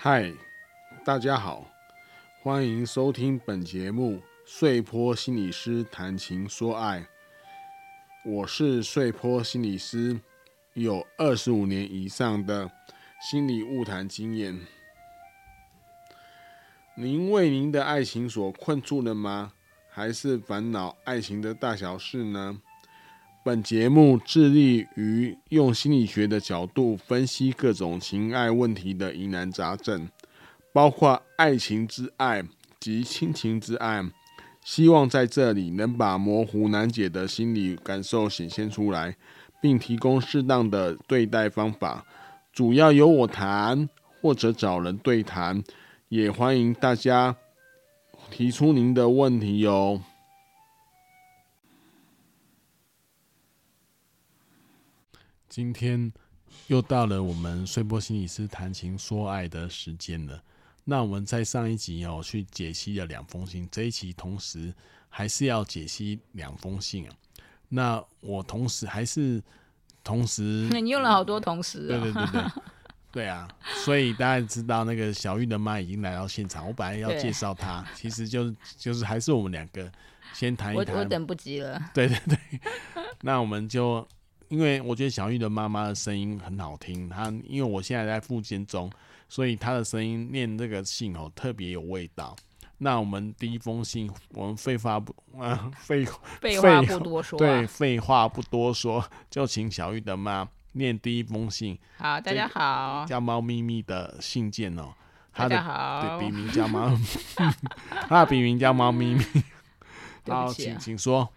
嗨，大家好，欢迎收听本节目《碎坡心理师谈情说爱》。我是碎坡心理师，有二十五年以上的心理误谈经验。您为您的爱情所困住了吗？还是烦恼爱情的大小事呢？本节目致力于用心理学的角度分析各种情爱问题的疑难杂症，包括爱情之爱及亲情之爱。希望在这里能把模糊难解的心理感受显现出来，并提供适当的对待方法。主要由我谈，或者找人对谈，也欢迎大家提出您的问题哟。今天又到了我们碎波心理师谈情说爱的时间了。那我们在上一集哦，去解析了两封信，这一期同时还是要解析两封信啊。那我同时还是同时，你用了好多同时，对对对对，对啊。所以大家知道那个小玉的妈已经来到现场，我本来要介绍她，其实就是就是还是我们两个先谈一谈。我我等不及了。对对对，那我们就。因为我觉得小玉的妈妈的声音很好听，她因为我现在在复健中，所以她的声音念这个信哦特别有味道。那我们第一封信，我们废话不啊废废话不多说，对，废话不多说，就请小玉的妈念第一封信。好，大家好，叫猫咪咪的信件哦，大家好，对笔名叫猫，他的笔名叫猫咪咪。啊、好，请请说。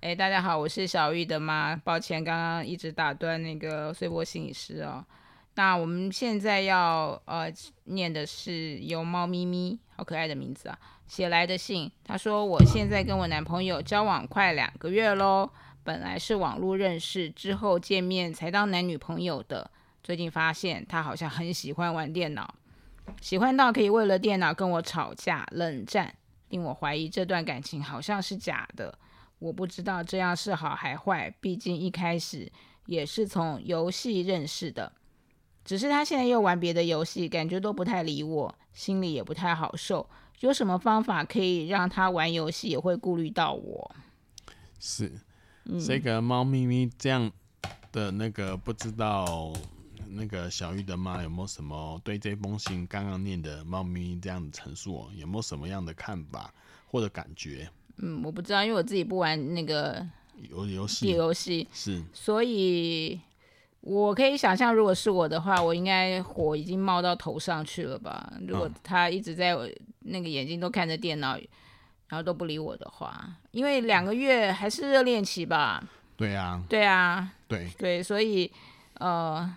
哎，大家好，我是小玉的妈。抱歉，刚刚一直打断那个碎波心理师哦。那我们现在要呃念的是由猫咪咪，好可爱的名字啊，写来的信。他说，我现在跟我男朋友交往快两个月喽，本来是网络认识，之后见面才当男女朋友的。最近发现他好像很喜欢玩电脑，喜欢到可以为了电脑跟我吵架、冷战，令我怀疑这段感情好像是假的。我不知道这样是好还坏，毕竟一开始也是从游戏认识的。只是他现在又玩别的游戏，感觉都不太理我，心里也不太好受。有什么方法可以让他玩游戏也会顾虑到我？是，嗯、这个猫咪咪这样的那个不知道那个小玉的妈有没有什么对这封信刚刚念的猫咪咪这样的陈述有没有什么样的看法或者感觉？嗯，我不知道，因为我自己不玩那个游游戏，游戏是，所以我可以想象，如果是我的话，我应该火已经冒到头上去了吧？如果他一直在那个眼睛都看着电脑，然后都不理我的话，因为两个月还是热恋期吧？对啊，对啊，对对，所以呃，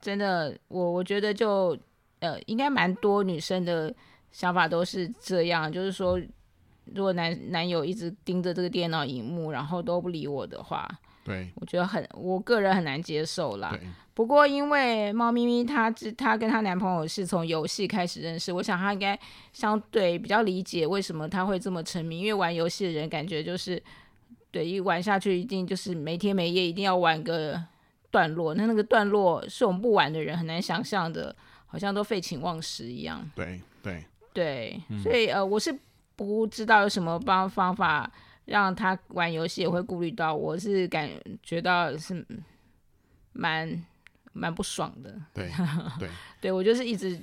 真的，我我觉得就呃，应该蛮多女生的想法都是这样，就是说。如果男男友一直盯着这个电脑荧幕，然后都不理我的话，对，我觉得很，我个人很难接受啦。不过因为猫咪咪她她跟她男朋友是从游戏开始认识，我想她应该相对比较理解为什么她会这么沉迷，因为玩游戏的人感觉就是，对，一玩下去一定就是没天没夜，一定要玩个段落。那那个段落是我们不玩的人很难想象的，好像都废寝忘食一样。对对对，所以呃，我是。不知道有什么方方法让他玩游戏也会顾虑到，我是感觉到是蛮蛮不爽的。对 对对，我就是一直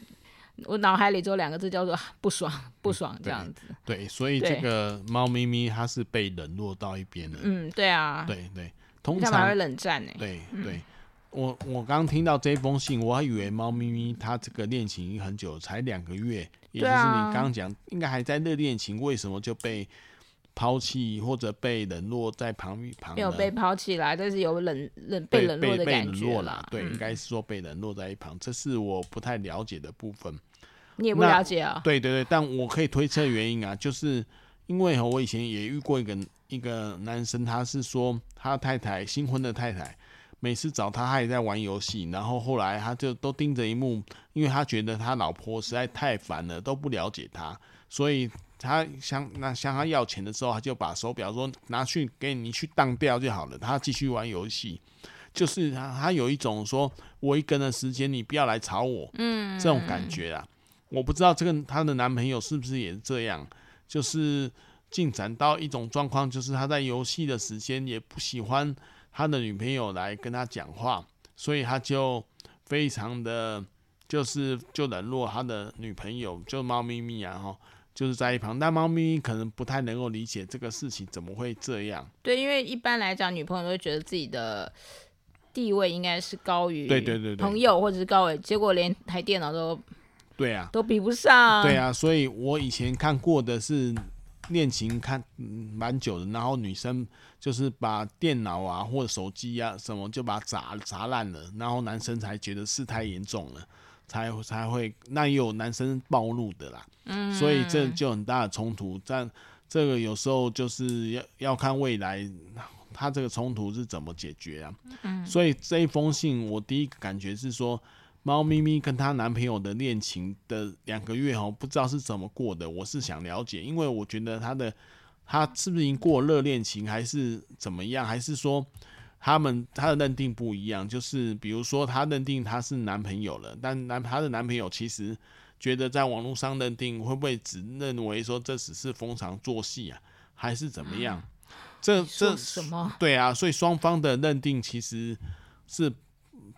我脑海里只有两个字叫做 不爽不爽这样子。嗯、对，对，所以这个猫咪咪它是被冷落到一边的。嗯，对啊，对对，通常还会冷战呢。对对，我我刚听到这封信，我还以为猫咪咪它这个恋情很久，才两个月。也就是你刚刚讲，应该还在热恋情，为什么就被抛弃或者被冷落在旁旁？没有被抛弃啦，但是有冷冷被冷落的感觉啦。对，应该是说被冷落在一旁，这是我不太了解的部分。你也不了解啊？对对对，但我可以推测原因啊，就是因为我以前也遇过一个一个男生，他是说他太太新婚的太太。每次找他，他也在玩游戏，然后后来他就都盯着一幕，因为他觉得他老婆实在太烦了，都不了解他，所以他向那向他要钱的时候，他就把手表说拿去给你去当掉就好了，他继续玩游戏，就是他他有一种说我一个人的时间你不要来吵我，嗯，这种感觉啊。我不知道这个她的男朋友是不是也是这样，就是进展到一种状况，就是他在游戏的时间也不喜欢他的女朋友来跟他讲话，所以他就非常的，就是就冷落他的女朋友，就猫咪咪啊哈。就是在一旁，但猫咪咪可能不太能够理解这个事情怎么会这样。对，因为一般来讲，女朋友都会觉得自己的地位应该是高于对对对朋友或者是高位，结果连台电脑都对啊都比不上。对啊，所以我以前看过的是恋情看蛮久的，然后女生就是把电脑啊或者手机啊什么就把它砸砸烂了，然后男生才觉得事态严重了。才才会，那也有男生暴露的啦，嗯，所以这就很大的冲突。但这个有时候就是要要看未来他这个冲突是怎么解决啊。嗯，所以这一封信我第一个感觉是说，猫咪咪跟她男朋友的恋情的两个月哦，不知道是怎么过的。我是想了解，因为我觉得她的她是不是已经过热恋情，还是怎么样，还是说？他们她的认定不一样，就是比如说她认定他是男朋友了，但男她的男朋友其实觉得在网络上认定会不会只认为说这只是逢场作戏啊，还是怎么样？这这什么？对啊，所以双方的认定其实是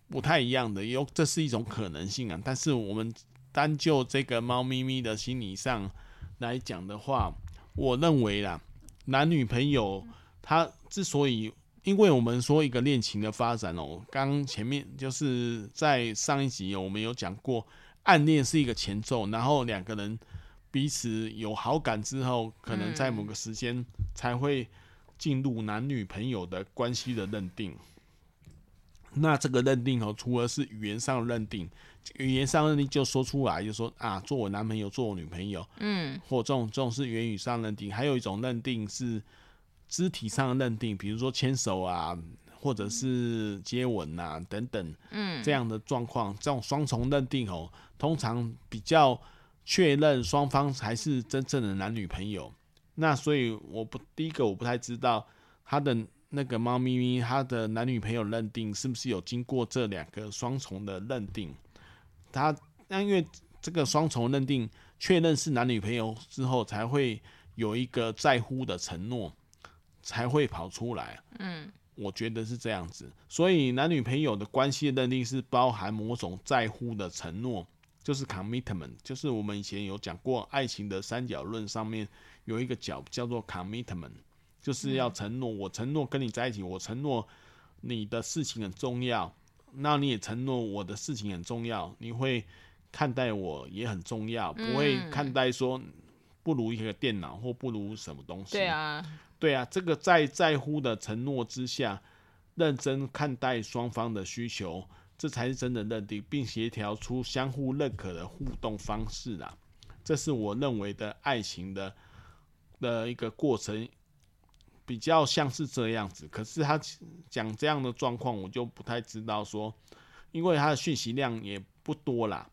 不太一样的，有这是一种可能性啊。但是我们单就这个猫咪咪的心理上来讲的话，我认为啦，男女朋友他之所以因为我们说一个恋情的发展哦，刚前面就是在上一集我们有讲过，暗恋是一个前奏，然后两个人彼此有好感之后，可能在某个时间才会进入男女朋友的关系的认定。那这个认定哦，除了是语言上的认定，语言上认定就说出来，就说啊，做我男朋友，做我女朋友，嗯，或这种这种是言语上认定，还有一种认定是。肢体上的认定，比如说牵手啊，或者是接吻啊等等，嗯，这样的状况，这种双重认定哦，通常比较确认双方才是真正的男女朋友。那所以我不第一个我不太知道他的那个猫咪咪，它的男女朋友认定是不是有经过这两个双重的认定？它那因为这个双重认定确认是男女朋友之后，才会有一个在乎的承诺。才会跑出来，嗯，我觉得是这样子，所以男女朋友的关系认定是包含某种在乎的承诺，就是 commitment，就是我们以前有讲过爱情的三角论上面有一个角叫做 commitment，就是要承诺，我承诺跟你在一起，我承诺你的事情很重要，那你也承诺我的事情很重要，你会看待我也很重要，不会看待说不如一个电脑或不如什么东西，对啊。对啊，这个在在乎的承诺之下，认真看待双方的需求，这才是真的认定，并协调出相互认可的互动方式啊。这是我认为的爱情的的一个过程，比较像是这样子。可是他讲这样的状况，我就不太知道说，因为他的讯息量也不多啦。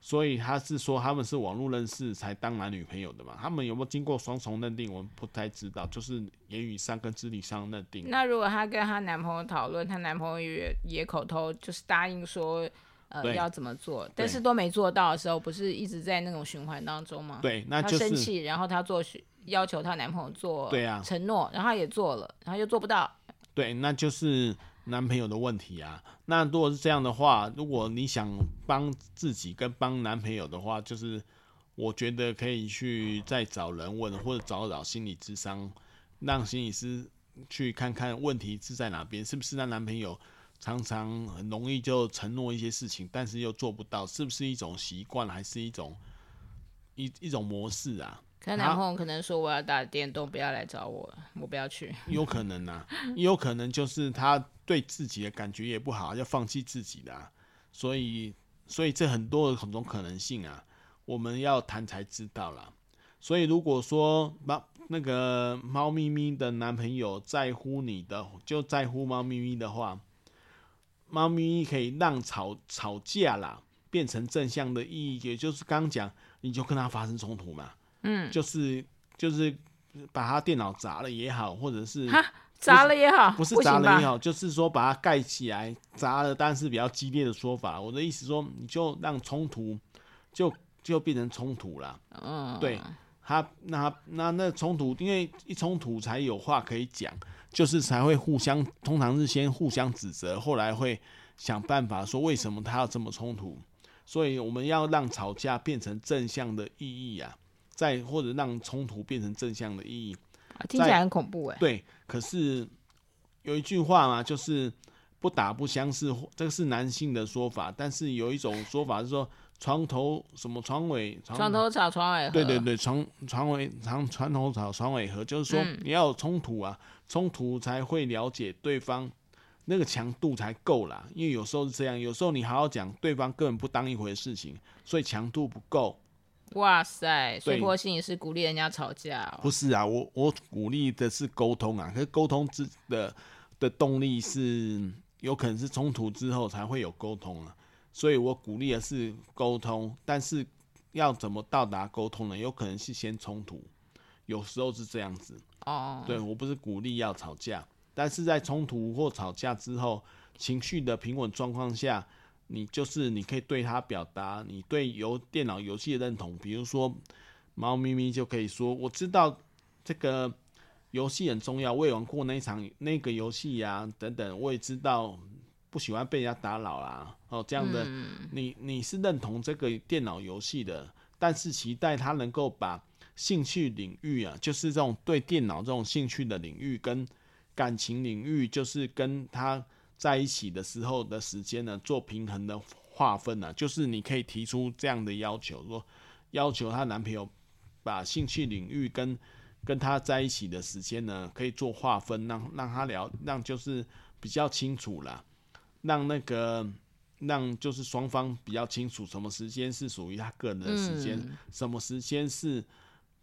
所以他是说他们是网络认识才当男女朋友的嘛？他们有没有经过双重认定？我们不太知道，就是言语上跟肢体上认定。那如果她跟她男朋友讨论，她男朋友也也口头就是答应说，呃，要怎么做，但是都没做到的时候，不是一直在那种循环当中吗？对，那就是生气，然后她做要求她男朋友做对啊承诺，然后他也做了，然后又做不到。对，那就是。男朋友的问题啊，那如果是这样的话，如果你想帮自己跟帮男朋友的话，就是我觉得可以去再找人问，或者找找心理智商，让心理师去看看问题是在哪边，是不是那男朋友常常很容易就承诺一些事情，但是又做不到，是不是一种习惯，还是一种一一种模式啊？他男朋友可能说，我要打电动，不要来找我，我不要去。有可能啊，也有可能就是他对自己的感觉也不好，要放弃自己的啊，所以所以这很多很多可能性啊，我们要谈才知道啦。所以如果说猫那个猫咪咪的男朋友在乎你的，就在乎猫咪咪的话，猫咪咪可以让吵吵架啦变成正向的意义，也就是刚讲，你就跟他发生冲突嘛。嗯，就是就是把他电脑砸了也好，或者是砸了也好，不是砸了也好，就是说把它盖起来砸了，但是比较激烈的说法。我的意思说，你就让冲突就就变成冲突了。嗯，对他，那那那冲突，因为一冲突才有话可以讲，就是才会互相，通常是先互相指责，后来会想办法说为什么他要这么冲突。所以我们要让吵架变成正向的意义啊，再或者让冲突变成正向的意义，听起来很恐怖哎。对，可是有一句话嘛，就是。不打不相识，这个是男性的说法。但是有一种说法是说，床头什么床尾，床头吵床尾和。对对对，床床尾床床头吵床尾和，就是说你要有冲突啊，冲突才会了解对方，那个强度才够啦。因为有时候是这样，有时候你好好讲，对方根本不当一回事情，所以强度不够。哇塞，穗波心也是鼓励人家吵架哦？不是啊，我我鼓励的是沟通啊，可是沟通之的的动力是。有可能是冲突之后才会有沟通啊，所以我鼓励的是沟通，但是要怎么到达沟通呢？有可能是先冲突，有时候是这样子。哦，对，我不是鼓励要吵架，但是在冲突或吵架之后，情绪的平稳状况下，你就是你可以对他表达你对游电脑游戏的认同，比如说猫咪咪就可以说，我知道这个。游戏很重要，我也玩过那一场那个游戏呀，等等，我也知道不喜欢被人家打扰啦。哦，这样的，嗯、你你是认同这个电脑游戏的，但是期待他能够把兴趣领域啊，就是这种对电脑这种兴趣的领域跟感情领域，就是跟他在一起的时候的时间呢，做平衡的划分啊，就是你可以提出这样的要求，说要求她男朋友把兴趣领域跟跟她在一起的时间呢，可以做划分，让让他聊，让就是比较清楚啦，让那个让就是双方比较清楚，什么时间是属于他个人的时间，嗯、什么时间是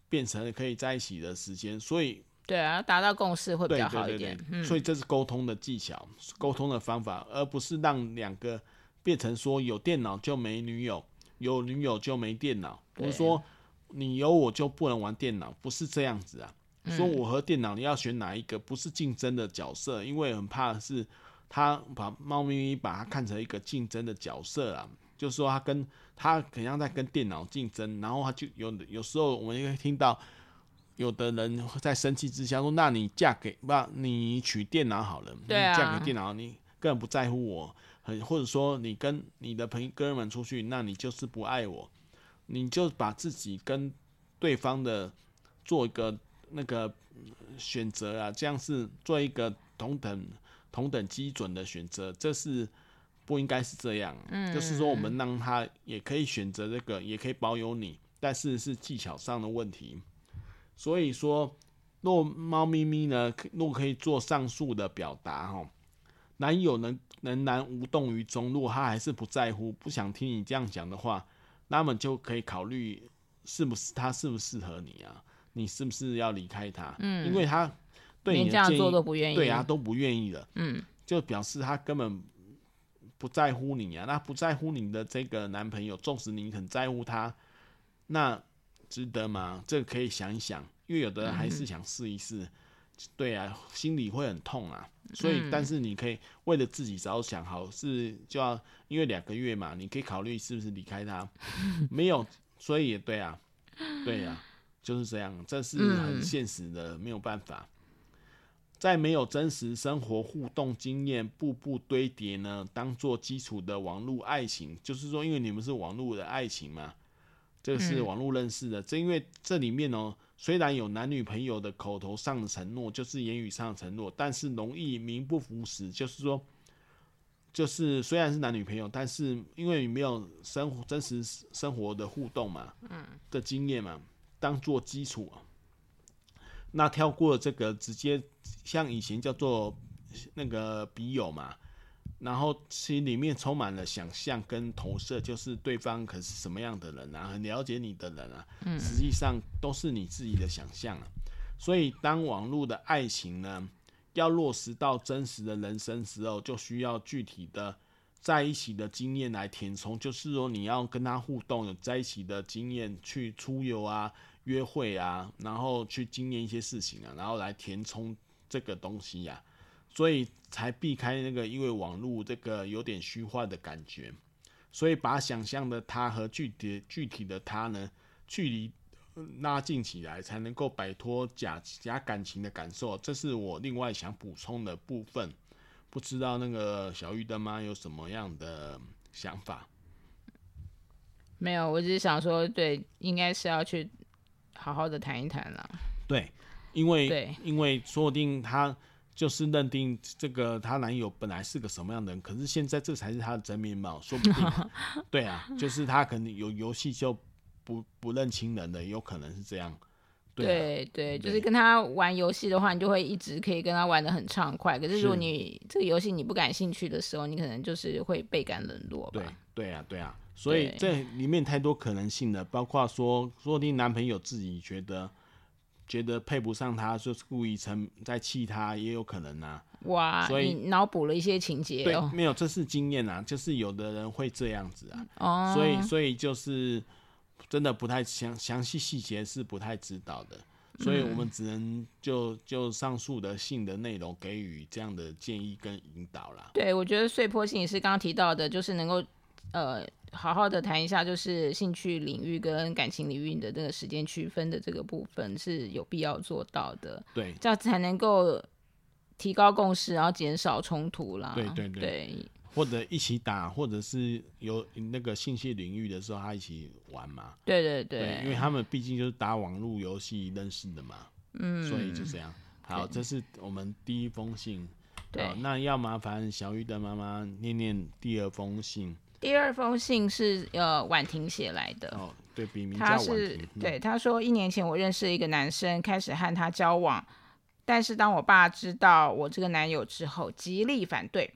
变成可以在一起的时间，所以对啊，达到共识会比较好一点。对对对对，所以这是沟通的技巧，沟通的方法，而不是让两个变成说有电脑就没女友，有女友就没电脑，不是说。你有我就不能玩电脑，不是这样子啊。说我和电脑你要选哪一个，不是竞争的角色，因为很怕是他把猫咪咪把它看成一个竞争的角色啊，就是说他跟他怎样在跟电脑竞争，然后他就有有时候我们会听到有的人在生气之下说：“那你嫁给不，你娶电脑好了，对啊，你嫁给电脑，你根本不在乎我，很或者说你跟你的朋友哥们出去，那你就是不爱我。”你就把自己跟对方的做一个那个选择啊，这样是做一个同等同等基准的选择，这是不应该是这样。嗯，就是说我们让他也可以选择这个，也可以保有你，但是是技巧上的问题。所以说，若猫咪咪呢，若可以做上述的表达哈，男友能仍然无动于衷，如果他还是不在乎，不想听你这样讲的话。那么就可以考虑是不是他适不适合你啊？你是不是要离开他？嗯，因为他对你这样做都不愿意，对啊，都不愿意了。嗯，就表示他根本不在乎你啊。那不在乎你的这个男朋友，纵使你很在乎他，那值得吗？这个可以想一想，因为有的人还是想试一试。嗯对啊，心里会很痛啊，所以，但是你可以为了自己着想，好是就要因为两个月嘛，你可以考虑是不是离开他，没有，所以也对啊，对呀、啊，就是这样，这是很现实的，没有办法，在没有真实生活互动经验，步步堆叠呢，当做基础的网络爱情，就是说，因为你们是网络的爱情嘛，这个是网络认识的，正因为这里面哦。虽然有男女朋友的口头上的承诺，就是言语上的承诺，但是容易名不符实。就是说，就是虽然是男女朋友，但是因为你没有生活真实生活的互动嘛，嗯，的经验嘛，当做基础，那跳过这个，直接像以前叫做那个笔友嘛。然后心里面充满了想象跟投射，就是对方可是什么样的人啊，很了解你的人啊，实际上都是你自己的想象啊。所以当网络的爱情呢，要落实到真实的人生时候，就需要具体的在一起的经验来填充。就是说你要跟他互动，有在一起的经验，去出游啊、约会啊，然后去经验一些事情啊，然后来填充这个东西呀、所以才避开那个，因为网络这个有点虚幻的感觉，所以把想象的他和具体具体的他呢，距离拉近起来，才能够摆脱假假感情的感受。这是我另外想补充的部分。不知道那个小玉的妈有什么样的想法？没有，我只是想说，对，应该是要去好好的谈一谈了。对，因为对，因为说不定她就是认定这个她男友本来是个什么样的人，可是现在这才是她的真面貌，说不定。对啊，就是她可能有游戏就不不认亲人的，有可能是这样。对、啊、对，对，就是跟他玩游戏的话，你就会一直可以跟他玩的很畅快。可是如果你这个游戏你不感兴趣的时候，你可能就是会倍感冷落吧。对对啊，对啊。所以这里面太多可能性了，包括说，说不定男朋友自己觉得觉得配不上她，就是故意成在气她，也有可能啊。哇，所以你脑补了一些情节哦。对，没有，这是经验啊，就是有的人会这样子啊。哦。所以，所以就是。真的不太详详细细节是不太知道的，所以我们只能就就上述的性的内容给予这样的建议跟引导啦。对，我觉得穗波心理师刚刚提到的，就是能够呃好好的谈一下，就是兴趣领域跟感情领域的这个时间区分的这个部分是有必要做到的。对，这样才能够提高共识，然后减少冲突啦。对对对。对或者一起打，或者是有那个信息领域的时候，他一起玩嘛。对对对，对，因为他们毕竟就是打网络游戏认识的嘛。嗯，所以就这样。好，这是我们第一封信。对，那要麻烦小玉的妈妈念念第二封信。第二封信是呃婉婷写来的。哦，对，笔名叫婉婷。他是对他说，一年前我认识一个男生，开始和他交往，但是当我爸知道我这个男友之后，极力反对。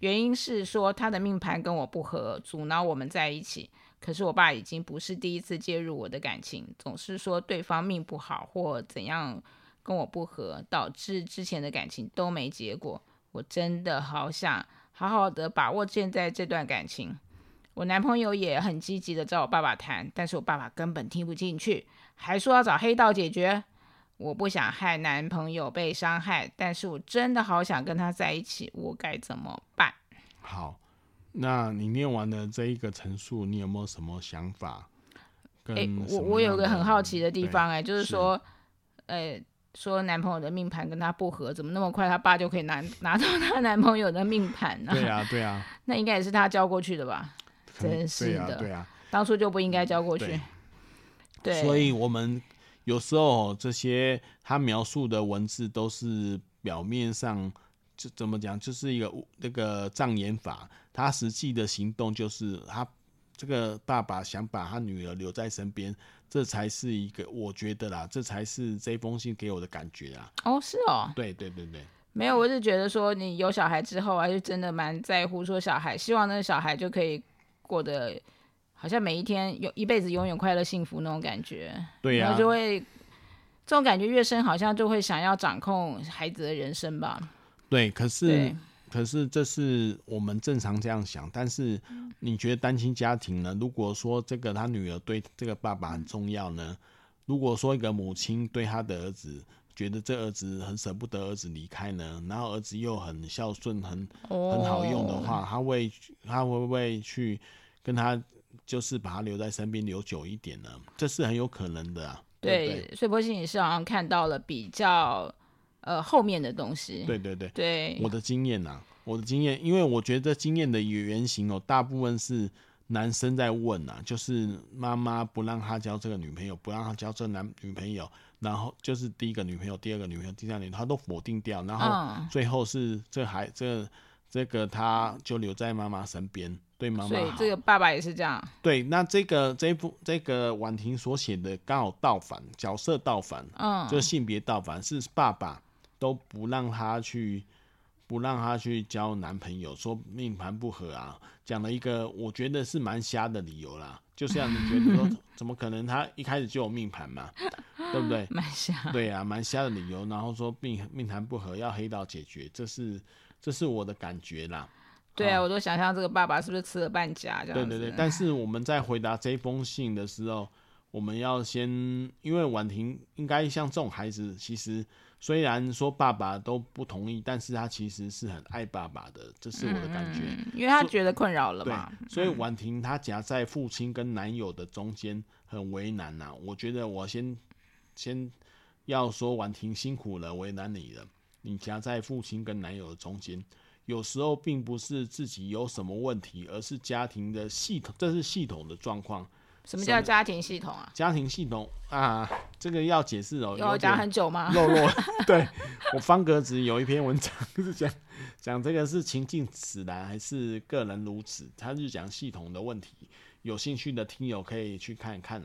原因是说他的命盘跟我不合，阻挠我们在一起。可是我爸已经不是第一次介入我的感情，总是说对方命不好或怎样跟我不合，导致之前的感情都没结果。我真的好想好好的把握现在这段感情。我男朋友也很积极的找我爸爸谈，但是我爸爸根本听不进去，还说要找黑道解决。我不想害男朋友被伤害，但是我真的好想跟他在一起，我该怎么办？好，那你念完了这一个陈述，你有没有什么想法？哎、欸，我我有个很好奇的地方、欸，哎，就是说，呃、欸，说男朋友的命盘跟他不合，怎么那么快他爸就可以拿 拿到他男朋友的命盘呢？对啊，对啊，那应该也是他交过去的吧？真是的，对啊，对啊，当初就不应该交过去。对，对，所以我们。有时候这些他描述的文字都是表面上，就怎么讲，就是一个那个障眼法。他实际的行动就是他这个爸爸想把他女儿留在身边，这才是一个我觉得啦，这才是这封信给我的感觉啊。哦，是哦，对对对对，没有，我是觉得说你有小孩之后，还是真的蛮在乎说小孩，希望那个小孩就可以过得。好像每一天有一辈子永远快乐幸福那种感觉，对呀、啊，然后就会这种感觉越深，好像就会想要掌控孩子的人生吧。对，可是可是这是我们正常这样想，但是你觉得单亲家庭呢？如果说这个他女儿对这个爸爸很重要呢？如果说一个母亲对他的儿子觉得这儿子很舍不得儿子离开呢，然后儿子又很孝顺、很很好用的话，他会他会不会去跟他？就是把他留在身边留久一点呢，这是很有可能的啊。对，碎波心理师好像看到了比较呃后面的东西。对对对，对。我的经验呐，我的经验，因为我觉得经验的原型哦，大部分是男生在问呐，就是妈妈不让他交这个女朋友，不让他交这男女朋友，然后就是第一个女朋友、第二个女朋友、第三个女朋友，他都否定掉，然后最后是这孩这这个他就留在妈妈身边。对妈妈，所以这个爸爸也是这样。对，那这个这部这个婉婷所写的刚好倒反，角色倒反，嗯，就性别倒反，是爸爸都不让他去，不让他去交男朋友，说命盘不合啊，讲了一个我觉得是蛮瞎的理由啦。就像你觉得说，怎么可能他一开始就有命盘嘛，对不对？蛮瞎。对啊，蛮瞎的理由，然后说命命盘不合要黑道解决，这是这是我的感觉啦。对啊，我都想象这个爸爸是不是吃了半家这样？对对对，但是我们在回答这封信的时候，我们要先，因为婉婷应该像这种孩子，其实虽然说爸爸都不同意，但是他其实是很爱爸爸的，这是我的感觉。嗯、因为他觉得困扰了嘛。所以婉婷她夹在父亲跟男友的中间，很为难呐、啊。我觉得我先先要说婉婷辛苦了，为难你了。你夹在父亲跟男友的中间，有时候并不是自己有什么问题，而是家庭的系统，这是系统的状况。什么叫家庭系统啊？家庭系统啊，这个要解释哦。有讲很久吗？漏落，对，我方格子有一篇文章 是讲讲这个是情境使然还是个人如此？他是讲系统的问题。有兴趣的听友可以去看一看。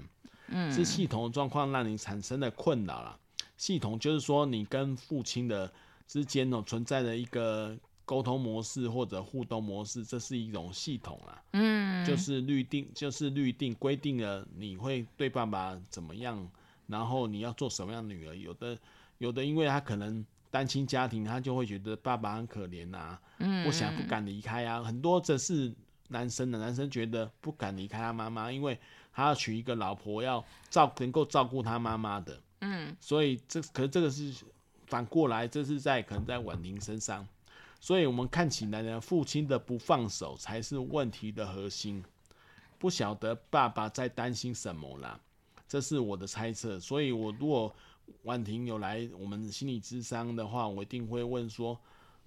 嗯，是系统的状况让你产生的困扰了。系统就是说你跟父亲的之间哦存在的一个。沟通模式或者互动模式，这是一种系统啊，嗯，就是律定，就是律定规定了你会对爸爸怎么样，然后你要做什么样的女儿。有的，有的，因为他可能单亲家庭，他就会觉得爸爸很可怜呐、啊，嗯，不想不敢离开啊。很多则是男生的，男生觉得不敢离开他妈妈，因为他要娶一个老婆，要照能够照顾他妈妈的，嗯，所以这可是这个是反过来，这是在可能在婉婷身上。所以，我们看起来呢，父亲的不放手才是问题的核心。不晓得爸爸在担心什么啦，这是我的猜测。所以，我如果婉婷有来我们心理咨商的话，我一定会问说：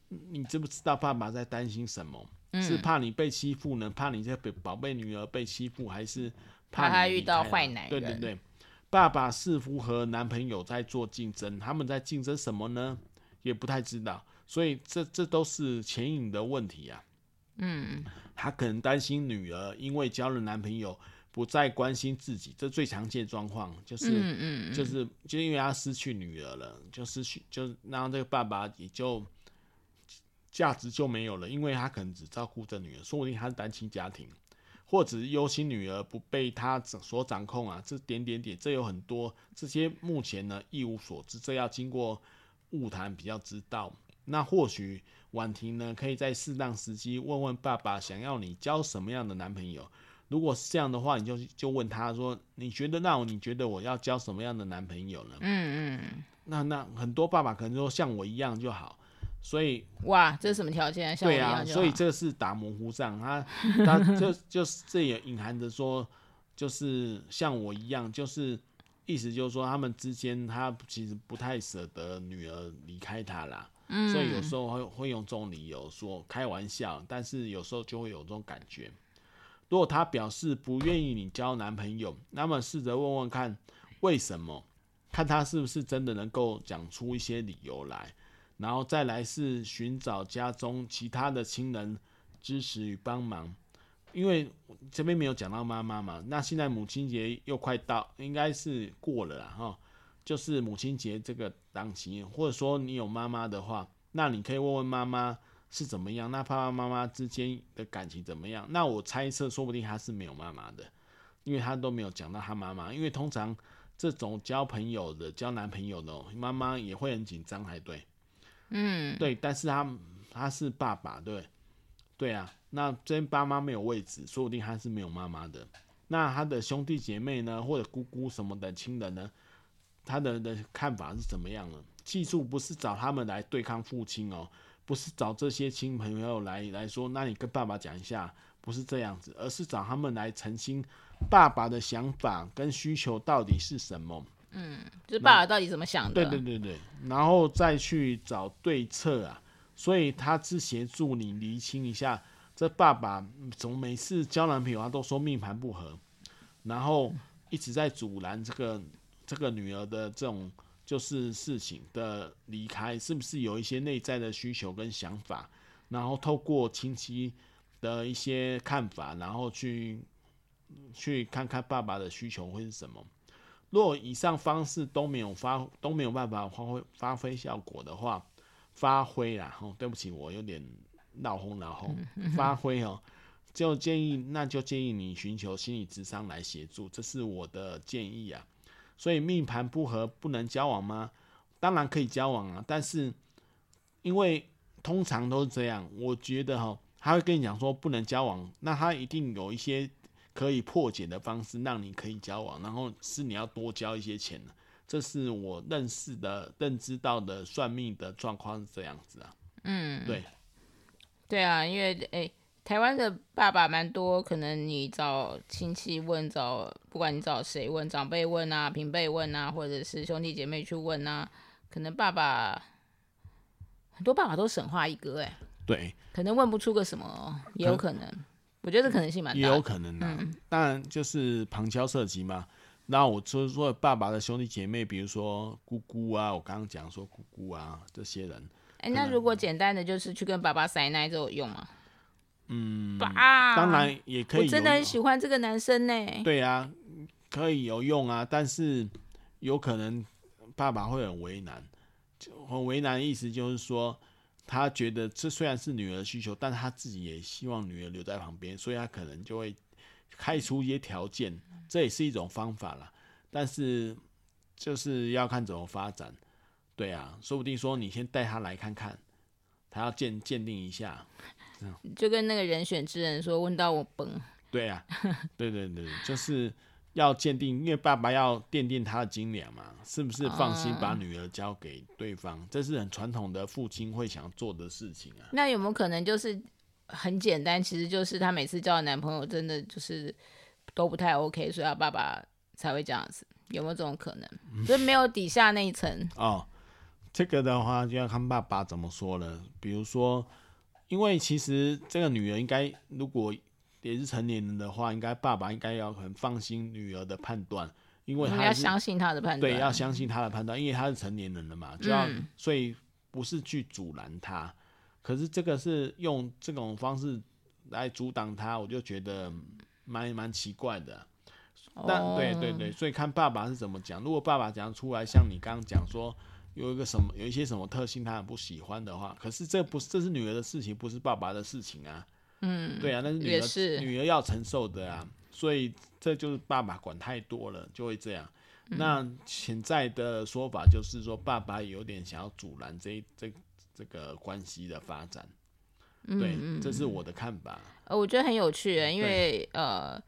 你知不知道爸爸在担心什么？嗯、是怕你被欺负呢？怕你这宝贝女儿被欺负，还是怕，怕他遇到坏男人？对对对，爸爸似乎和男朋友在做竞争，他们在竞争什么呢？也不太知道。所以这这都是潜隐的问题啊。嗯，他可能担心女儿因为交了男朋友不再关心自己，这最常见状况就是，嗯嗯，就是就因为他失去女儿了，就失去就让这个爸爸也就价值就没有了，因为他可能只照顾着女儿，说不定他是单亲家庭，或者是忧心女儿不被他所掌控啊，这点点点，这有很多这些目前呢一无所知，这要经过物谈比较知道。那或许婉婷呢，可以在适当时机问问爸爸，想要你交什么样的男朋友？如果是这样的话，你就就问他说，你觉得那我你觉得我要交什么样的男朋友呢？嗯嗯。那那很多爸爸可能说像我一样就好，所以哇，这是什么条件？像我一样就好。对啊，所以这是打模糊仗，他他就 就是这也隐含着说，就是像我一样，就是意思就是说他们之间他其实不太舍得女儿离开他啦。所以有时候会会用这种理由说开玩笑，但是有时候就会有这种感觉。如果他表示不愿意你交男朋友，那么试着问问看为什么，看他是不是真的能够讲出一些理由来，然后再来是寻找家中其他的亲人支持与帮忙。因为这边没有讲到妈妈嘛，那现在母亲节又快到，应该是过了啦哈。就是母亲节这个档期，或者说你有妈妈的话，那你可以问问妈妈是怎么样，那爸爸妈妈之间的感情怎么样？那我猜测，说不定他是没有妈妈的，因为他都没有讲到他妈妈。因为通常这种交朋友的、交男朋友的，妈妈也会很紧张，才对。嗯，对。但是他他是爸爸，对，对啊。那这边爸妈没有位置，说不定他是没有妈妈的。那他的兄弟姐妹呢，或者姑姑什么的亲人呢？他的的看法是怎么样的？记住，不是找他们来对抗父亲哦，不是找这些亲朋友来来说，那你跟爸爸讲一下，不是这样子，而是找他们来澄清爸爸的想法跟需求到底是什么。嗯，就是爸爸到底怎么想的？对对对对，然后再去找对策啊。所以他是协助你厘清一下，这爸爸怎么每次交男朋友他都说命盘不合，然后一直在阻拦这个。这个女儿的这种就是事情的离开，是不是有一些内在的需求跟想法？然后透过亲戚的一些看法，然后去去看看爸爸的需求会是什么。如果以上方式都没有发都没有办法发挥发挥效果的话，发挥啦，哦，对不起，我有点闹哄闹哄，发挥哦，就建议那就建议你寻求心理咨商来协助，这是我的建议啊。所以命盘不合不能交往吗？当然可以交往啊，但是因为通常都是这样，我觉得哈，他会跟你讲说不能交往，那他一定有一些可以破解的方式让你可以交往，然后是你要多交一些钱，这是我认识的、认知到的算命的状况是这样子啊。嗯，对，对啊，因为诶、欸，台湾的爸爸蛮多，可能你找亲戚问，找不管你找谁问，长辈问啊，平辈问啊，或者是兄弟姐妹去问啊，可能爸爸很多爸爸都神话一哥，哎，对，可能问不出个什么，也有可能。我觉得这可能性蛮大，也有可能的、然、嗯、就是旁敲侧击嘛。那我就是说，爸爸的兄弟姐妹，比如说姑姑啊，我刚刚讲说姑姑啊这些人。哎、欸，那如果简单的就是去跟爸爸塞奶，这有用吗？嗯，爸，当然也可以。我真的很喜欢这个男生呢。对啊，可以有用啊，但是有可能爸爸会很为难。很为难的意思就是说。他觉得这虽然是女儿的需求，但他自己也希望女儿留在旁边，所以他可能就会开出一些条件，这也是一种方法啦。但是就是要看怎么发展，对啊，说不定说你先带他来看看，他要鉴鉴定一下，就跟那个人选之人说，问到我崩。对啊，对对对，就是。要鉴定，因为爸爸要奠定他的斤两嘛，是不是放心把女儿交给对方？嗯、这是很传统的父亲会想做的事情啊。那有没有可能就是很简单？其实就是她每次交的男朋友真的就是都不太 OK，所以他爸爸才会这样子。有没有这种可能？就没有底下那一层哦。这个的话就要看爸爸怎么说了。比如说，因为其实这个女儿应该如果。也是成年人的话，应该爸爸应该要很放心女儿的判断，因为他要相信他的判断，对，要相信他的判断，因为他是成年人了嘛，就要、嗯、所以不是去阻拦他，可是这个是用这种方式来阻挡他，我就觉得蛮蛮奇怪的。但、哦、对对对，所以看爸爸是怎么讲。如果爸爸讲出来，像你刚刚讲说有一个什么有一些什么特性他很不喜欢的话，可是这不是这是女儿的事情，不是爸爸的事情啊。嗯，对啊，那是女儿是女儿要承受的啊，所以这就是爸爸管太多了，就会这样。嗯、那潜在的说法就是说，爸爸有点想要阻拦这这这个关系的发展。对，嗯、这是我的看法。呃，我觉得很有趣，因为呃，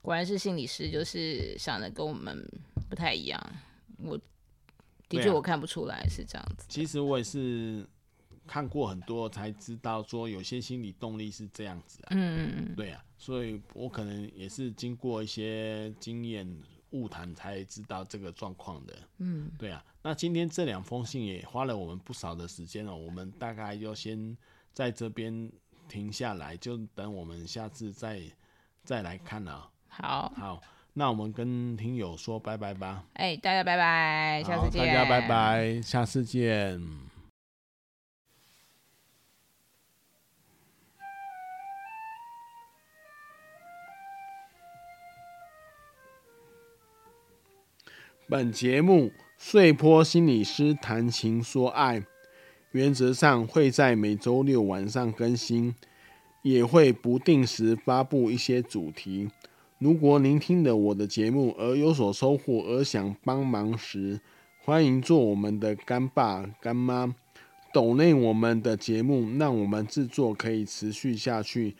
果然是心理师，就是想的跟我们不太一样。我的确我看不出来是这样子。其实我也是。看过很多才知道，说有些心理动力是这样子啊。嗯嗯对啊，所以我可能也是经过一些经验误谈才知道这个状况的。嗯，对啊。那今天这两封信也花了我们不少的时间了，我们大概就先在这边停下来，就等我们下次再再来看了。好，好，那我们跟听友说拜拜吧。哎、欸，大家拜拜，下次见。大家拜拜，下次见。本节目碎波心理师谈情说爱，原则上会在每周六晚上更新，也会不定时发布一些主题。如果您听了我的节目而有所收获，而想帮忙时，欢迎做我们的干爸干妈，抖内我们的节目，让我们制作可以持续下去。